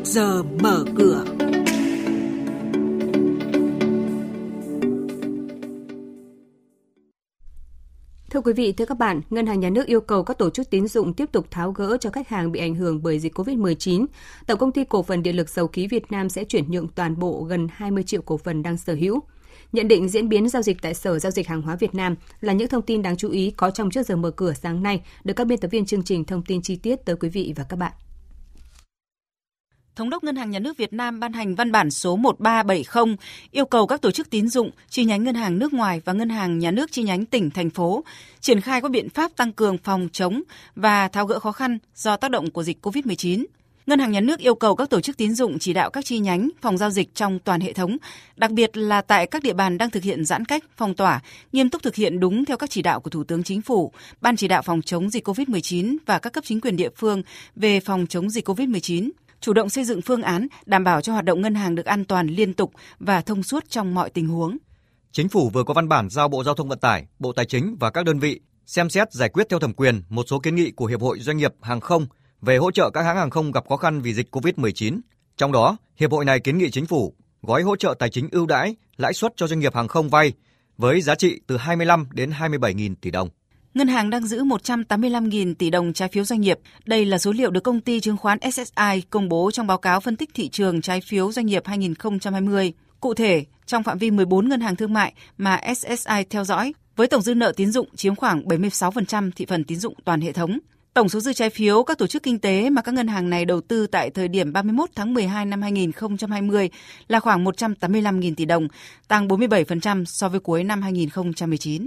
trước giờ mở cửa. Thưa quý vị, thưa các bạn, Ngân hàng Nhà nước yêu cầu các tổ chức tín dụng tiếp tục tháo gỡ cho khách hàng bị ảnh hưởng bởi dịch COVID-19. Tổng công ty cổ phần điện lực dầu khí Việt Nam sẽ chuyển nhượng toàn bộ gần 20 triệu cổ phần đang sở hữu. Nhận định diễn biến giao dịch tại Sở Giao dịch Hàng hóa Việt Nam là những thông tin đáng chú ý có trong trước giờ mở cửa sáng nay, được các biên tập viên chương trình thông tin chi tiết tới quý vị và các bạn. Thống đốc Ngân hàng Nhà nước Việt Nam ban hành văn bản số 1370 yêu cầu các tổ chức tín dụng, chi nhánh ngân hàng nước ngoài và ngân hàng nhà nước chi nhánh tỉnh, thành phố triển khai các biện pháp tăng cường phòng chống và tháo gỡ khó khăn do tác động của dịch COVID-19. Ngân hàng Nhà nước yêu cầu các tổ chức tín dụng chỉ đạo các chi nhánh, phòng giao dịch trong toàn hệ thống, đặc biệt là tại các địa bàn đang thực hiện giãn cách, phong tỏa, nghiêm túc thực hiện đúng theo các chỉ đạo của Thủ tướng Chính phủ, Ban chỉ đạo phòng chống dịch COVID-19 và các cấp chính quyền địa phương về phòng chống dịch COVID-19 chủ động xây dựng phương án đảm bảo cho hoạt động ngân hàng được an toàn liên tục và thông suốt trong mọi tình huống. Chính phủ vừa có văn bản giao Bộ Giao thông Vận tải, Bộ Tài chính và các đơn vị xem xét giải quyết theo thẩm quyền một số kiến nghị của Hiệp hội Doanh nghiệp Hàng không về hỗ trợ các hãng hàng không gặp khó khăn vì dịch COVID-19. Trong đó, Hiệp hội này kiến nghị chính phủ gói hỗ trợ tài chính ưu đãi, lãi suất cho doanh nghiệp hàng không vay với giá trị từ 25 đến 27.000 tỷ đồng. Ngân hàng đang giữ 185.000 tỷ đồng trái phiếu doanh nghiệp. Đây là số liệu được công ty chứng khoán SSI công bố trong báo cáo phân tích thị trường trái phiếu doanh nghiệp 2020. Cụ thể, trong phạm vi 14 ngân hàng thương mại mà SSI theo dõi, với tổng dư nợ tín dụng chiếm khoảng 76% thị phần tín dụng toàn hệ thống. Tổng số dư trái phiếu các tổ chức kinh tế mà các ngân hàng này đầu tư tại thời điểm 31 tháng 12 năm 2020 là khoảng 185.000 tỷ đồng, tăng 47% so với cuối năm 2019.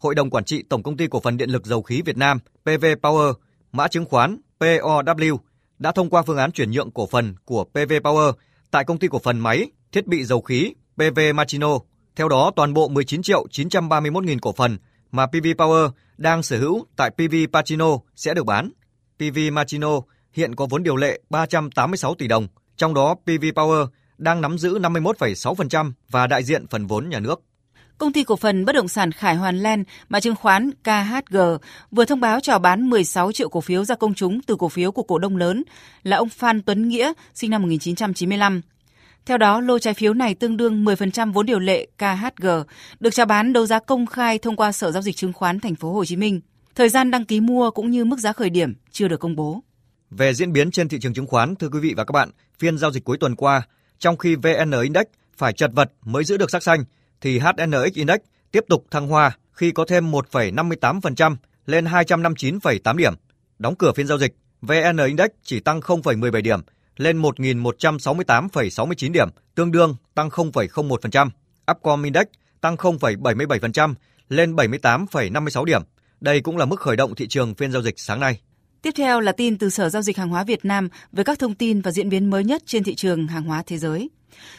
Hội đồng Quản trị Tổng Công ty Cổ phần Điện lực Dầu khí Việt Nam PV Power, mã chứng khoán POW, đã thông qua phương án chuyển nhượng cổ phần của PV Power tại Công ty Cổ phần Máy, Thiết bị Dầu khí PV Machino. Theo đó, toàn bộ 19 triệu 931 nghìn cổ phần mà PV Power đang sở hữu tại PV Pacino sẽ được bán. PV Machino hiện có vốn điều lệ 386 tỷ đồng, trong đó PV Power đang nắm giữ 51,6% và đại diện phần vốn nhà nước. Công ty cổ phần bất động sản Khải Hoàn Len, mà chứng khoán KHG vừa thông báo chào bán 16 triệu cổ phiếu ra công chúng từ cổ phiếu của cổ đông lớn là ông Phan Tuấn Nghĩa, sinh năm 1995. Theo đó, lô trái phiếu này tương đương 10% vốn điều lệ KHG, được chào bán đấu giá công khai thông qua Sở giao dịch chứng khoán thành phố Hồ Chí Minh. Thời gian đăng ký mua cũng như mức giá khởi điểm chưa được công bố. Về diễn biến trên thị trường chứng khoán, thưa quý vị và các bạn, phiên giao dịch cuối tuần qua, trong khi VN Index phải chật vật mới giữ được sắc xanh, thì HNX Index tiếp tục thăng hoa khi có thêm 1,58% lên 259,8 điểm. Đóng cửa phiên giao dịch, VN Index chỉ tăng 0,17 điểm lên 1.168,69 điểm, tương đương tăng 0,01%. Upcom Index tăng 0,77% lên 78,56 điểm. Đây cũng là mức khởi động thị trường phiên giao dịch sáng nay. Tiếp theo là tin từ Sở Giao dịch Hàng hóa Việt Nam với các thông tin và diễn biến mới nhất trên thị trường hàng hóa thế giới.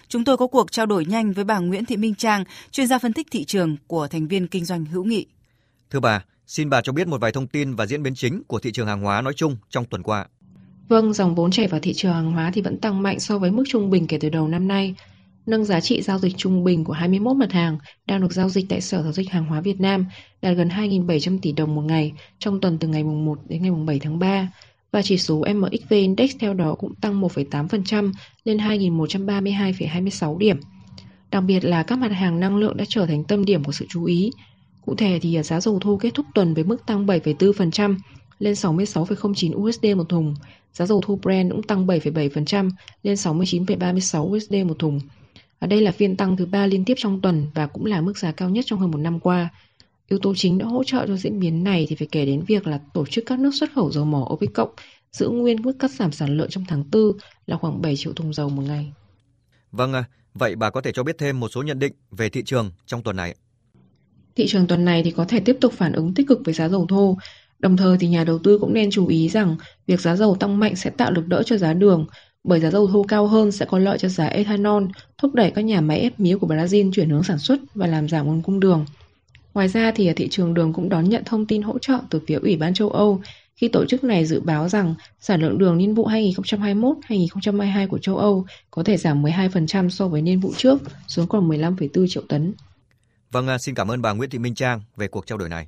Chúng tôi có cuộc trao đổi nhanh với bà Nguyễn Thị Minh Trang, chuyên gia phân tích thị trường của thành viên kinh doanh hữu nghị. Thưa bà, xin bà cho biết một vài thông tin và diễn biến chính của thị trường hàng hóa nói chung trong tuần qua. Vâng, dòng vốn chảy vào thị trường hàng hóa thì vẫn tăng mạnh so với mức trung bình kể từ đầu năm nay, nâng giá trị giao dịch trung bình của 21 mặt hàng đang được giao dịch tại Sở Giao dịch Hàng hóa Việt Nam đạt gần 2.700 tỷ đồng một ngày trong tuần từ ngày 1 đến ngày 7 tháng 3 và chỉ số MXV Index theo đó cũng tăng 1,8% lên 2.132,26 điểm. Đặc biệt là các mặt hàng năng lượng đã trở thành tâm điểm của sự chú ý. Cụ thể thì giá dầu thô kết thúc tuần với mức tăng 7,4% lên 66,09 USD một thùng. Giá dầu thô Brent cũng tăng 7,7% lên 69,36 USD một thùng. Đây là phiên tăng thứ ba liên tiếp trong tuần và cũng là mức giá cao nhất trong hơn một năm qua. Yếu tố chính đã hỗ trợ cho diễn biến này thì phải kể đến việc là tổ chức các nước xuất khẩu dầu mỏ OPEC cộng giữ nguyên mức cắt giảm sản lượng trong tháng 4 là khoảng 7 triệu thùng dầu một ngày. Vâng, vậy bà có thể cho biết thêm một số nhận định về thị trường trong tuần này? Thị trường tuần này thì có thể tiếp tục phản ứng tích cực với giá dầu thô Đồng thời thì nhà đầu tư cũng nên chú ý rằng việc giá dầu tăng mạnh sẽ tạo lực đỡ cho giá đường, bởi giá dầu thô cao hơn sẽ có lợi cho giá ethanol, thúc đẩy các nhà máy ép mía của Brazil chuyển hướng sản xuất và làm giảm nguồn cung đường. Ngoài ra thì thị trường đường cũng đón nhận thông tin hỗ trợ từ phía Ủy ban châu Âu khi tổ chức này dự báo rằng sản lượng đường niên vụ 2021-2022 của châu Âu có thể giảm 12% so với niên vụ trước, xuống còn 15,4 triệu tấn. Vâng, à, xin cảm ơn bà Nguyễn Thị Minh Trang về cuộc trao đổi này.